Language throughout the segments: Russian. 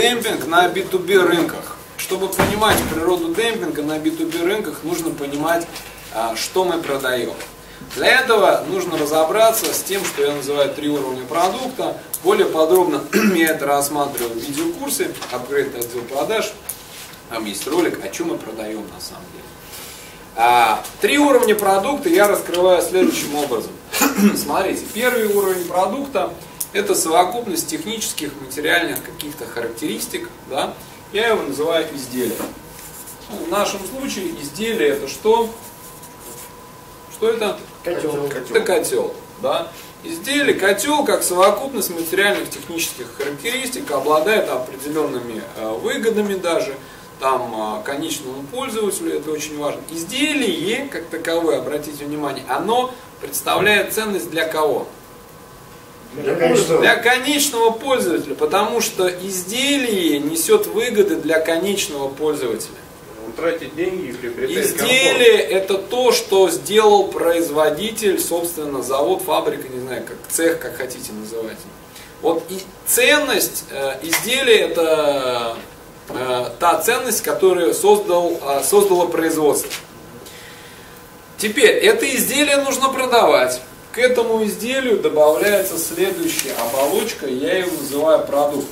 демпинг на B2B рынках. Чтобы понимать природу демпинга на B2B рынках, нужно понимать, а, что мы продаем. Для этого нужно разобраться с тем, что я называю три уровня продукта. Более подробно я это рассматриваю в видеокурсе «Апгрейд отдел продаж». Там есть ролик, о чем мы продаем на самом деле. А, три уровня продукта я раскрываю следующим образом. Смотрите, первый уровень продукта – это совокупность технических, материальных каких-то характеристик. Да? Я его называю изделие. Ну, в нашем случае изделие это что? Что это? Котел. Это котел. Да? Изделие, котел, как совокупность материальных технических характеристик, обладает определенными э, выгодами даже там э, конечному пользователю, это очень важно. Изделие, как таковое, обратите внимание, оно представляет ценность для кого? Для конечного. Для конечного пользователя, потому что изделие несет выгоды для конечного пользователя. Он тратит деньги и приобретает Изделие это то, что сделал производитель, собственно, завод, фабрика, не знаю, как цех, как хотите называть. Вот и ценность э, изделия это э, та ценность, которую создал, э, создало производство. Теперь, это изделие нужно продавать. К этому изделию добавляется следующая оболочка, я ее называю продукт.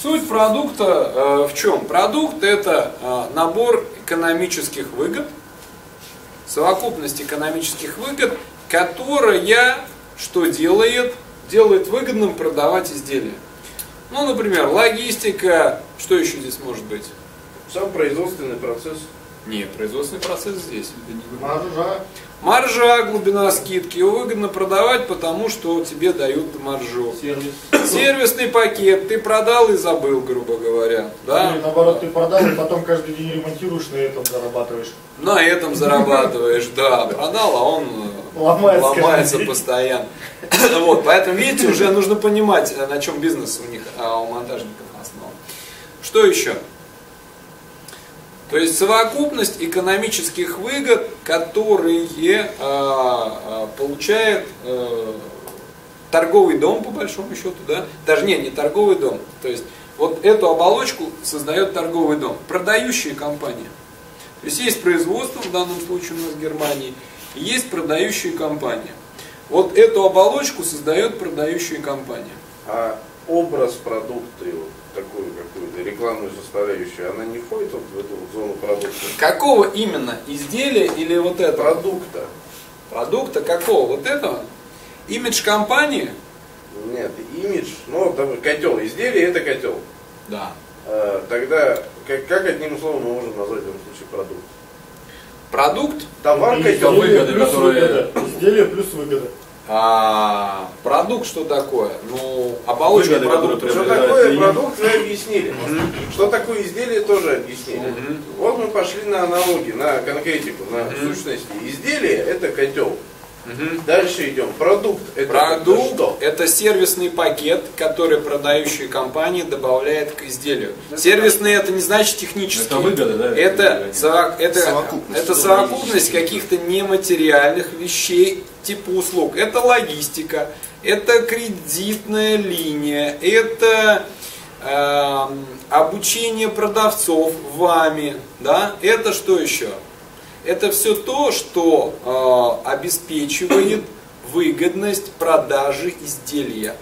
Суть продукта э, в чем? Продукт это э, набор экономических выгод, совокупность экономических выгод, которая что делает? Делает выгодным продавать изделия. Ну, например, логистика, что еще здесь может быть? Сам производственный процесс. Нет, производственный процесс здесь. Маржа. Маржа, глубина скидки. Его выгодно продавать, потому что тебе дают маржу. Сервис. Сервисный пакет. Ты продал и забыл, грубо говоря. Да? Или наоборот, ты продал и потом каждый день ремонтируешь, на этом зарабатываешь. На этом зарабатываешь, да. Продал, а он э, Ломается ломается постоянно. Вот, поэтому, видите, уже нужно понимать, э, на чем бизнес у них, а у монтажников основан. Что еще? То есть совокупность экономических выгод, которые э, э, получает э, торговый дом, по большому счету, да? Даже нет, не торговый дом. То есть вот эту оболочку создает торговый дом, продающая компания. То есть есть производство, в данном случае у нас в Германии, и есть продающая компания. Вот эту оболочку создает продающая компания. А образ продукта, и вот такую какую-то рекламную составляющую, она не входит вот в эту зону продукта? Какого именно изделия или вот этого? Продукта. Продукта какого? Вот этого? Имидж компании? Нет, имидж, ну, там, котел, изделие это котел. Да. А, тогда, как, как одним словом мы можем назвать в этом случае продукт? Продукт, Товар, Изделие котел. выгоды, плюс которые- выгода. Изделие плюс выгода. А, продукт что такое? Ну, оболочка Выгоды, продукта. Что такое клиент. продукт, мы объяснили. Что такое изделие, тоже объяснили. Вот мы пошли на аналогии, на конкретику, на Мгм. сущности. Изделие это котел. Мгм. Дальше идем. Продукт это Продукт что? это сервисный пакет, который продающая компания добавляет к изделию. Сервисный это не значит технический. Это выгода, да? Это, это, Совокупность. это совокупность каких-то нематериальных вещей типа услуг. Это логистика, это кредитная линия, это эм, обучение продавцов вами, да? Это что еще? Это все то, что э, обеспечивает выгодность продажи изделия.